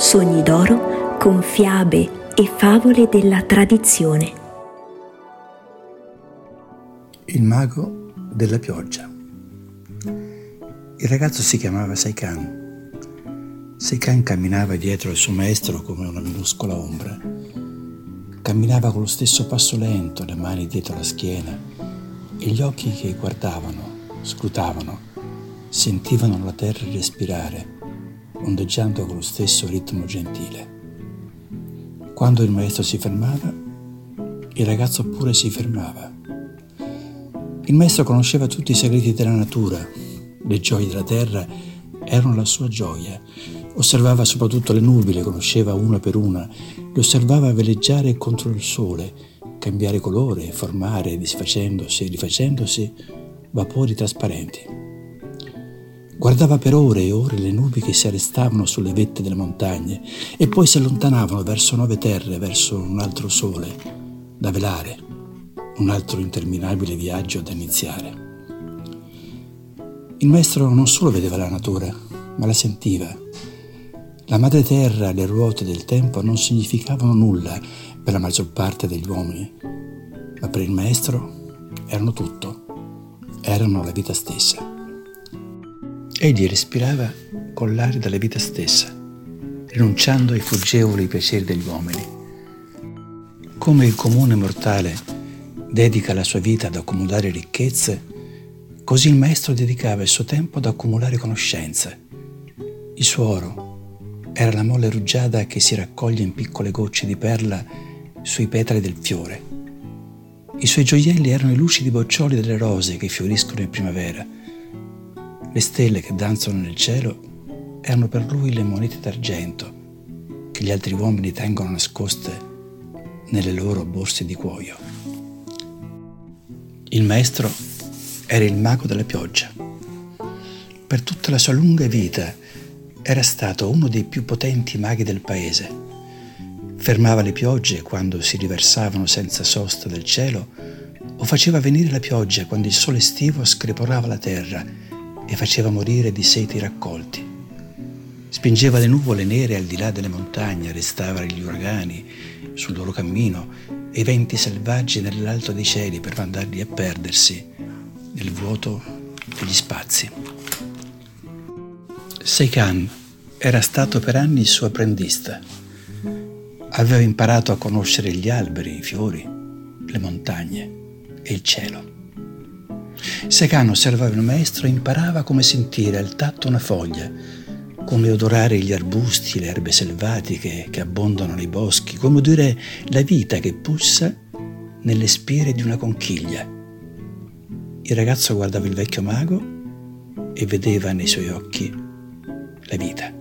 Sogni d'oro con fiabe e favole della tradizione. Il mago della pioggia. Il ragazzo si chiamava Seikan. Seikan camminava dietro il suo maestro come una minuscola ombra. Camminava con lo stesso passo lento, le mani dietro la schiena e gli occhi che guardavano, scrutavano, sentivano la terra respirare, ondeggiando con lo stesso ritmo gentile. Quando il maestro si fermava, il ragazzo pure si fermava il maestro conosceva tutti i segreti della natura, le gioie della terra erano la sua gioia. Osservava soprattutto le nubi, le conosceva una per una, le osservava veleggiare contro il sole, cambiare colore, formare, disfacendosi e rifacendosi, vapori trasparenti. Guardava per ore e ore le nubi che si arrestavano sulle vette delle montagne e poi si allontanavano verso nuove terre, verso un altro sole, da velare un altro interminabile viaggio da iniziare. Il maestro non solo vedeva la natura, ma la sentiva. La madre terra e le ruote del tempo non significavano nulla per la maggior parte degli uomini, ma per il maestro erano tutto, erano la vita stessa. Egli respirava con l'aria della vita stessa, rinunciando ai fuggevoli piaceri degli uomini. Come il comune mortale dedica la sua vita ad accumulare ricchezze, così il maestro dedicava il suo tempo ad accumulare conoscenze. Il suo oro era la molle rugiada che si raccoglie in piccole gocce di perla sui petali del fiore. I suoi gioielli erano i lucidi boccioli delle rose che fioriscono in primavera. Le stelle che danzano nel cielo erano per lui le monete d'argento che gli altri uomini tengono nascoste nelle loro borse di cuoio. Il maestro era il mago della pioggia. Per tutta la sua lunga vita era stato uno dei più potenti maghi del paese. Fermava le piogge quando si riversavano senza sosta dal cielo o faceva venire la pioggia quando il sole estivo screporava la terra e faceva morire di seti raccolti. Spingeva le nuvole nere al di là delle montagne, restava gli uragani sul loro cammino e i venti selvaggi nell'alto dei cieli per mandarli a perdersi nel vuoto degli spazi. Seikan era stato per anni il suo apprendista. Aveva imparato a conoscere gli alberi, i fiori, le montagne e il cielo. Seikan osservava il maestro e imparava come sentire al tatto una foglia, come odorare gli arbusti, le erbe selvatiche che abbondano nei boschi, come odore la vita che pulsa nelle spire di una conchiglia. Il ragazzo guardava il vecchio mago e vedeva nei suoi occhi la vita.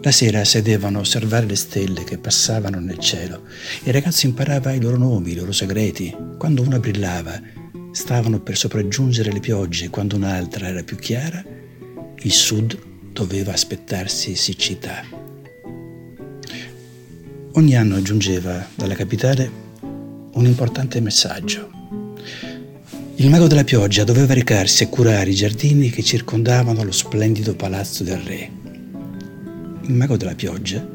La sera sedevano a osservare le stelle che passavano nel cielo. Il ragazzo imparava i loro nomi, i loro segreti. Quando una brillava, stavano per sopraggiungere le piogge, quando un'altra era più chiara, il sud doveva aspettarsi siccità. Ogni anno giungeva dalla capitale un importante messaggio. Il mago della pioggia doveva recarsi a curare i giardini che circondavano lo splendido palazzo del re. Il mago della pioggia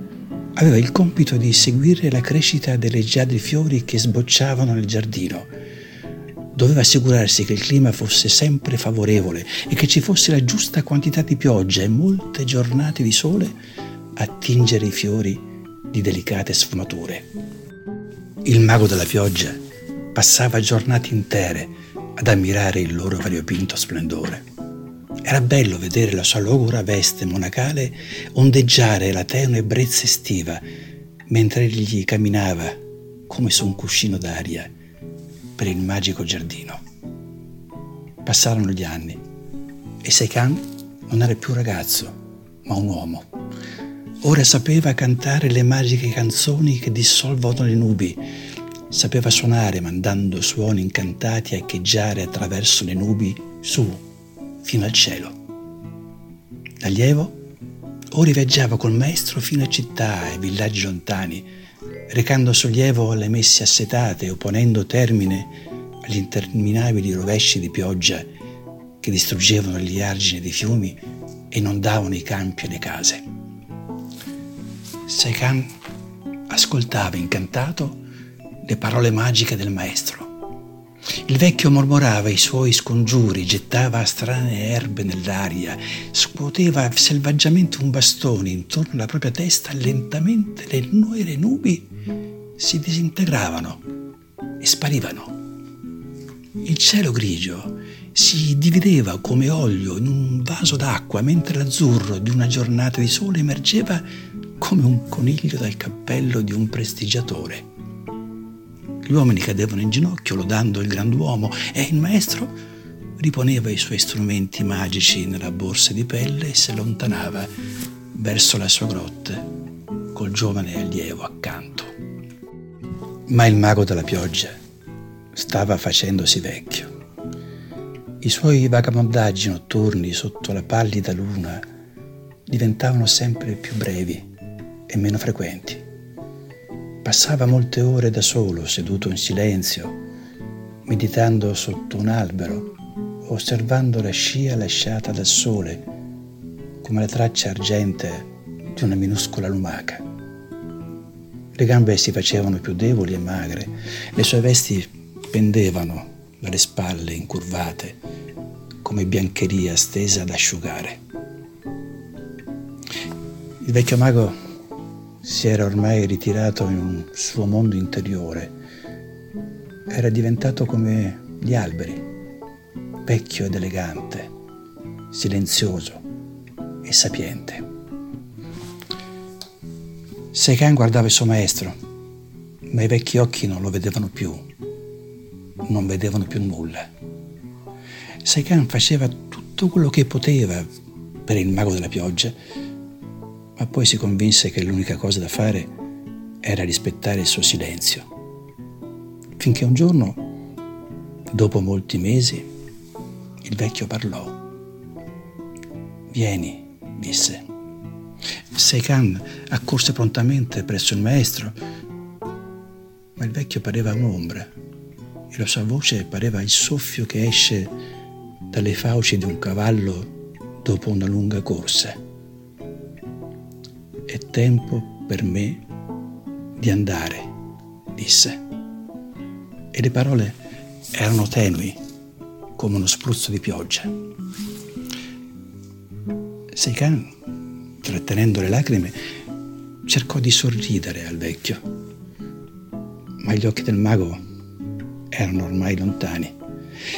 aveva il compito di seguire la crescita delle giade fiori che sbocciavano nel giardino doveva assicurarsi che il clima fosse sempre favorevole e che ci fosse la giusta quantità di pioggia e molte giornate di sole a tingere i fiori di delicate sfumature. Il mago della pioggia passava giornate intere ad ammirare il loro variopinto splendore. Era bello vedere la sua logora veste monacale ondeggiare la tenue brezza estiva mentre egli camminava come su un cuscino d'aria per il magico giardino. Passarono gli anni e Seikan non era più ragazzo, ma un uomo. Ora sapeva cantare le magiche canzoni che dissolvono le nubi, sapeva suonare mandando suoni incantati a echeggiare attraverso le nubi su, fino al cielo. L'allievo ora viaggiava col maestro fino a città e villaggi lontani, recando sollievo alle messe assetate o ponendo termine agli interminabili rovesci di pioggia che distruggevano gli argini dei fiumi e inondavano i campi e le case. Seikan ascoltava incantato le parole magiche del maestro. Il vecchio mormorava i suoi scongiuri, gettava strane erbe nell'aria, scuoteva selvaggiamente un bastone intorno alla propria testa lentamente le, nu- le nubi si disintegravano e sparivano. Il cielo grigio si divideva come olio in un vaso d'acqua mentre l'azzurro di una giornata di sole emergeva come un coniglio dal cappello di un prestigiatore. Gli uomini cadevano in ginocchio lodando il grand'uomo e il maestro riponeva i suoi strumenti magici nella borsa di pelle e si allontanava verso la sua grotta col giovane allievo accanto. Ma il mago della pioggia stava facendosi vecchio. I suoi vagabondaggi notturni sotto la pallida luna diventavano sempre più brevi e meno frequenti. Passava molte ore da solo, seduto in silenzio, meditando sotto un albero, osservando la scia lasciata dal sole, come la traccia argente di una minuscola lumaca. Le gambe si facevano più deboli e magre, le sue vesti pendevano dalle spalle incurvate, come biancheria stesa ad asciugare. Il vecchio mago si era ormai ritirato in un suo mondo interiore. Era diventato come gli alberi, vecchio ed elegante, silenzioso e sapiente. Seikan guardava il suo maestro, ma i vecchi occhi non lo vedevano più, non vedevano più nulla. Seikan faceva tutto quello che poteva per il mago della pioggia, ma poi si convinse che l'unica cosa da fare era rispettare il suo silenzio. Finché un giorno, dopo molti mesi, il vecchio parlò. Vieni, disse. Seikan accorse prontamente presso il maestro, ma il vecchio pareva un'ombra e la sua voce pareva il soffio che esce dalle fauci di un cavallo dopo una lunga corsa è tempo per me di andare, disse. E le parole erano tenui come uno spruzzo di pioggia. Seikan, trattenendo le lacrime, cercò di sorridere al vecchio, ma gli occhi del mago erano ormai lontani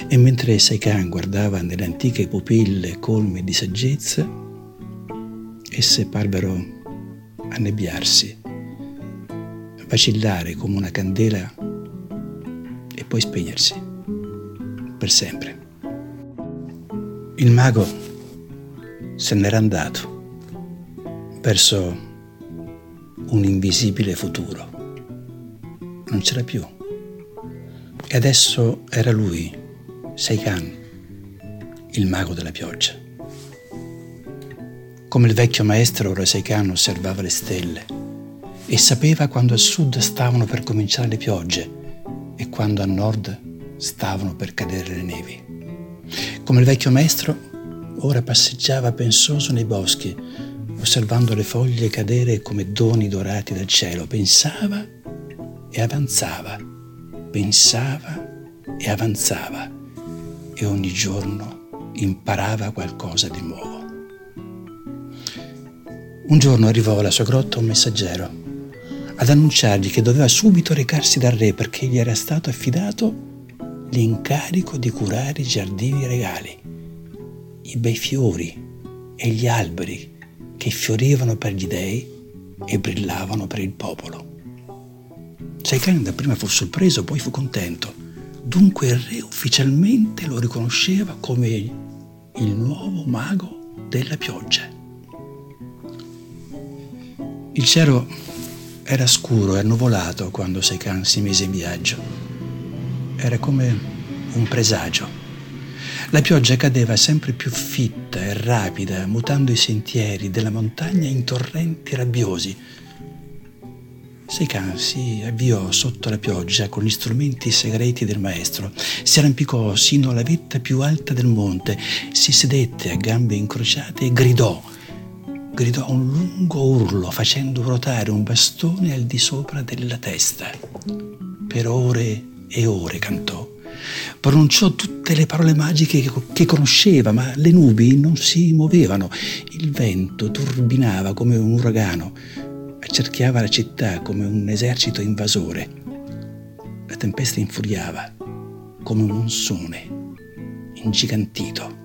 e mentre Seikan guardava nelle antiche pupille colme di saggezza, esse parvero annebbiarsi, vacillare come una candela e poi spegnersi per sempre. Il mago se n'era andato verso un invisibile futuro. Non c'era più. E adesso era lui, Seikan, il mago della pioggia. Come il vecchio maestro Roseikan osservava le stelle e sapeva quando a sud stavano per cominciare le piogge e quando a nord stavano per cadere le nevi. Come il vecchio maestro ora passeggiava pensoso nei boschi, osservando le foglie cadere come doni dorati dal cielo, pensava e avanzava, pensava e avanzava e ogni giorno imparava qualcosa di nuovo. Un giorno arrivò alla sua grotta un messaggero ad annunciargli che doveva subito recarsi dal re perché gli era stato affidato l'incarico di curare i giardini regali, i bei fiori e gli alberi che fiorivano per gli dei e brillavano per il popolo. Saikan dapprima fu sorpreso, poi fu contento. Dunque il re ufficialmente lo riconosceva come il nuovo mago della pioggia. Il cielo era scuro e annuvolato quando Seikan si mise in viaggio. Era come un presagio. La pioggia cadeva sempre più fitta e rapida, mutando i sentieri della montagna in torrenti rabbiosi. Seikan si avviò sotto la pioggia con gli strumenti segreti del maestro, si arrampicò sino alla vetta più alta del monte, si sedette a gambe incrociate e gridò gridò un lungo urlo facendo ruotare un bastone al di sopra della testa. Per ore e ore cantò. Pronunciò tutte le parole magiche che conosceva, ma le nubi non si muovevano. Il vento turbinava come un uragano, accerchiava la città come un esercito invasore. La tempesta infuriava come un monsone ingigantito.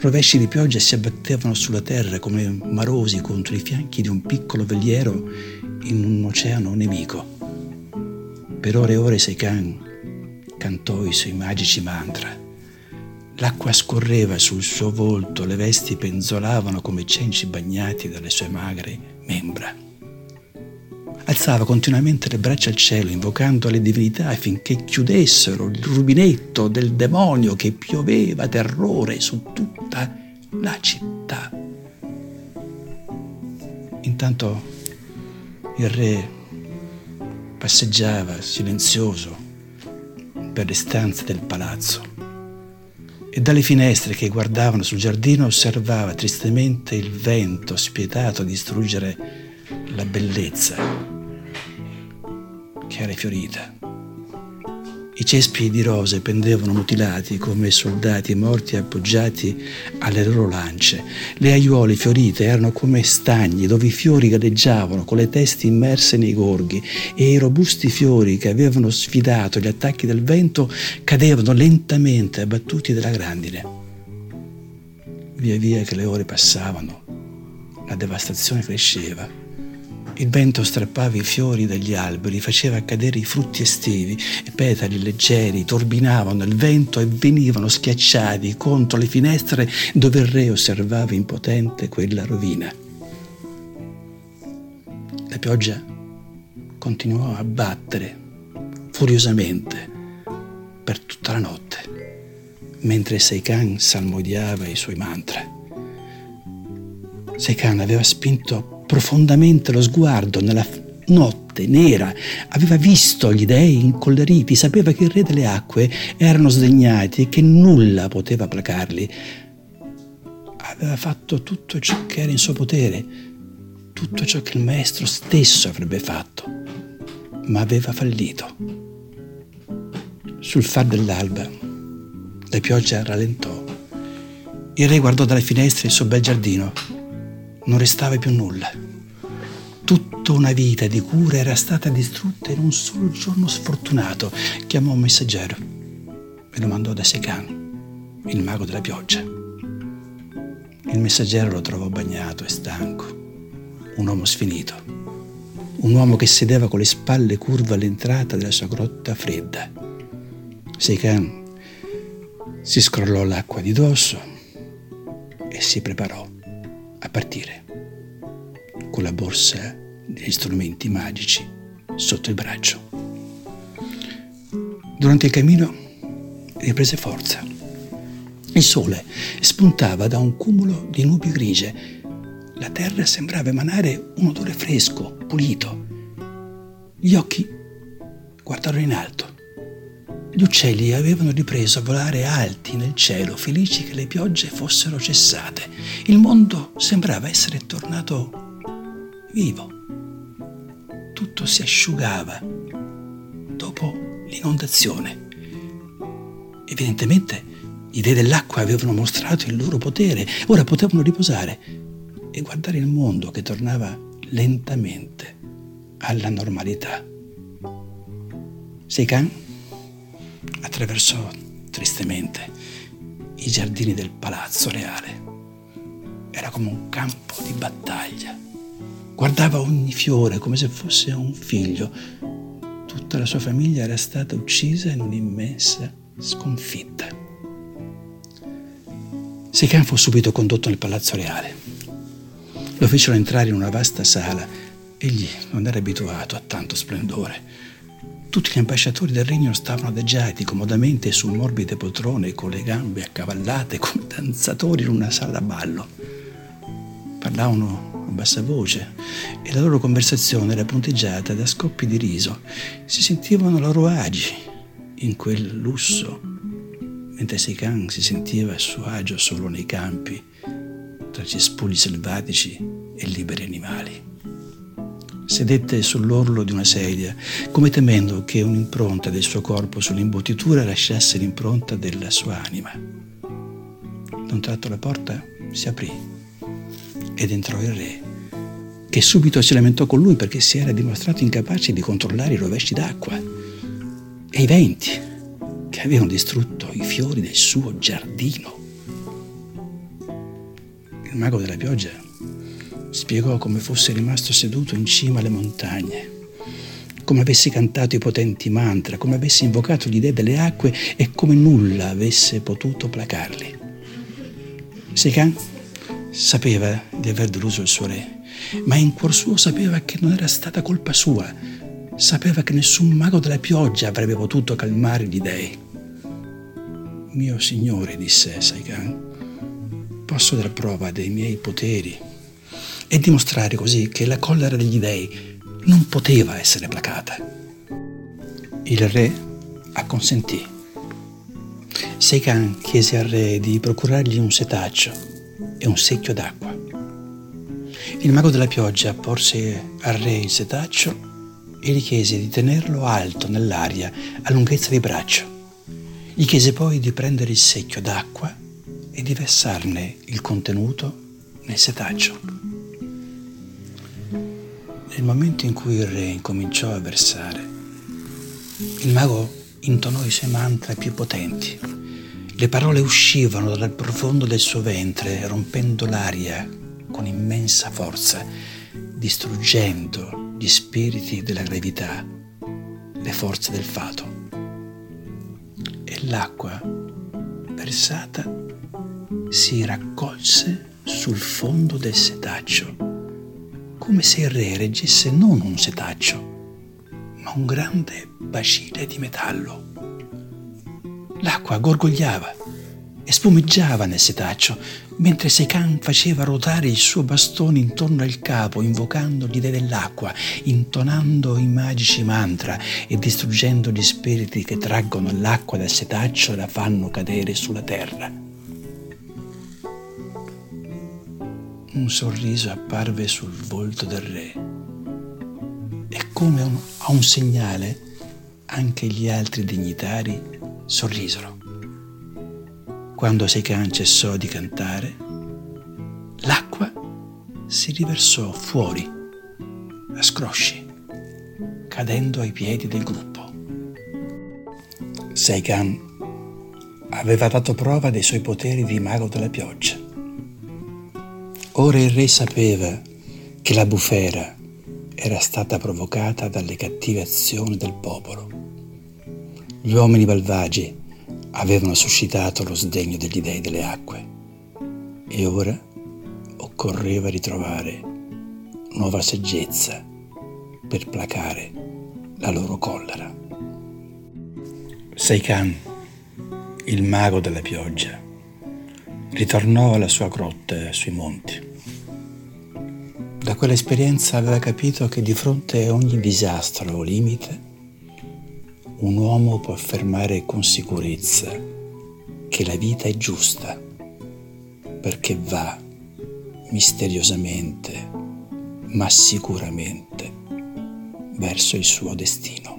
Rovesci di pioggia si abbattevano sulla terra come marosi contro i fianchi di un piccolo veliero in un oceano nemico. Per ore e ore Seikan cantò i suoi magici mantra. L'acqua scorreva sul suo volto, le vesti penzolavano come cenci bagnati dalle sue magre membra. Alzava continuamente le braccia al cielo, invocando le divinità affinché chiudessero il rubinetto del demonio che pioveva terrore su tutta la città. Intanto il re passeggiava silenzioso per le stanze del palazzo e dalle finestre che guardavano sul giardino osservava tristemente il vento spietato distruggere la bellezza che era fiorita. I cespi di rose pendevano mutilati come soldati morti appoggiati alle loro lance. Le aiuole fiorite erano come stagni dove i fiori galleggiavano con le teste immerse nei gorghi e i robusti fiori che avevano sfidato gli attacchi del vento cadevano lentamente abbattuti dalla grandine. Via via che le ore passavano, la devastazione cresceva il vento strappava i fiori dagli alberi, faceva cadere i frutti estivi, i petali leggeri turbinavano il vento e venivano schiacciati contro le finestre dove il re osservava impotente quella rovina. La pioggia continuò a battere furiosamente per tutta la notte, mentre Seikan salmodiava i suoi mantra. Seikan aveva spinto profondamente lo sguardo nella notte nera, aveva visto gli dei incolleriti, sapeva che il re delle acque erano sdegnati e che nulla poteva placarli. Aveva fatto tutto ciò che era in suo potere, tutto ciò che il maestro stesso avrebbe fatto, ma aveva fallito. Sul far dell'alba la pioggia rallentò. Il re guardò dalle finestre il suo bel giardino non restava più nulla. Tutta una vita di cura era stata distrutta in un solo giorno sfortunato. Chiamò un messaggero e lo mandò da Secan, il mago della pioggia. Il messaggero lo trovò bagnato e stanco, un uomo sfinito, un uomo che sedeva con le spalle curve all'entrata della sua grotta fredda. Seikan si scrollò l'acqua di dosso e si preparò a partire, con la borsa degli strumenti magici sotto il braccio. Durante il cammino riprese forza. Il sole spuntava da un cumulo di nubi grigie. La terra sembrava emanare un odore fresco, pulito. Gli occhi guardarono in alto gli uccelli avevano ripreso a volare alti nel cielo, felici che le piogge fossero cessate. Il mondo sembrava essere tornato vivo. Tutto si asciugava dopo l'inondazione. Evidentemente i dei dell'acqua avevano mostrato il loro potere, ora potevano riposare e guardare il mondo che tornava lentamente alla normalità. Seikan attraversò tristemente i giardini del palazzo reale. Era come un campo di battaglia. Guardava ogni fiore come se fosse un figlio. Tutta la sua famiglia era stata uccisa in un'immensa sconfitta. Seikan fu subito condotto nel palazzo reale. Lo fecero entrare in una vasta sala. Egli non era abituato a tanto splendore tutti gli ambasciatori del regno stavano adagiati comodamente su morbide poltrone con le gambe accavallate come danzatori in una sala da ballo. Parlavano a bassa voce e la loro conversazione era punteggiata da scoppi di riso. Si sentivano loro agi in quel lusso, mentre Seikan si sentiva a suo agio solo nei campi tra cespugli selvatici e liberi animali. Sedette sull'orlo di una sedia, come temendo che un'impronta del suo corpo sull'imbottitura lasciasse l'impronta della sua anima. D'un tratto la porta si aprì ed entrò il re, che subito si lamentò con lui perché si era dimostrato incapace di controllare i rovesci d'acqua e i venti che avevano distrutto i fiori del suo giardino. Il mago della pioggia spiegò come fosse rimasto seduto in cima alle montagne, come avesse cantato i potenti mantra, come avesse invocato gli dei delle acque e come nulla avesse potuto placarli. Seikan sapeva di aver deluso il suo re, ma in cuor suo sapeva che non era stata colpa sua, sapeva che nessun mago della pioggia avrebbe potuto calmare gli dei. Mio signore, disse Saigan, posso dar prova dei miei poteri e dimostrare così che la collera degli dei non poteva essere placata. Il re acconsentì. Seikan chiese al re di procurargli un setaccio e un secchio d'acqua. Il mago della pioggia porse al re il setaccio e gli chiese di tenerlo alto nell'aria a lunghezza di braccio gli chiese poi di prendere il secchio d'acqua e di versarne il contenuto nel setaccio. Nel momento in cui il re incominciò a versare, il mago intonò i suoi mantra più potenti. Le parole uscivano dal profondo del suo ventre, rompendo l'aria con immensa forza, distruggendo gli spiriti della gravità, le forze del fato l'acqua versata si raccolse sul fondo del setaccio, come se il re reggesse non un setaccio, ma un grande bacile di metallo. L'acqua gorgogliava e spumeggiava nel setaccio, mentre Seikan faceva ruotare il suo bastone intorno al capo, invocando gli dei dell'acqua, intonando i magici mantra e distruggendo gli spiriti che traggono l'acqua dal setaccio e la fanno cadere sulla terra. Un sorriso apparve sul volto del re e come a un segnale anche gli altri dignitari sorrisero. Quando Seikan cessò di cantare, l'acqua si riversò fuori a scrosci, cadendo ai piedi del gruppo. Seikan aveva dato prova dei suoi poteri di mago della pioggia. Ora il re sapeva che la bufera era stata provocata dalle cattive azioni del popolo. Gli uomini malvagi avevano suscitato lo sdegno degli dei delle acque e ora occorreva ritrovare nuova saggezza per placare la loro collera. Seikan, il mago della pioggia, ritornò alla sua grotta sui monti. Da quell'esperienza aveva capito che di fronte a ogni disastro o limite un uomo può affermare con sicurezza che la vita è giusta perché va misteriosamente ma sicuramente verso il suo destino.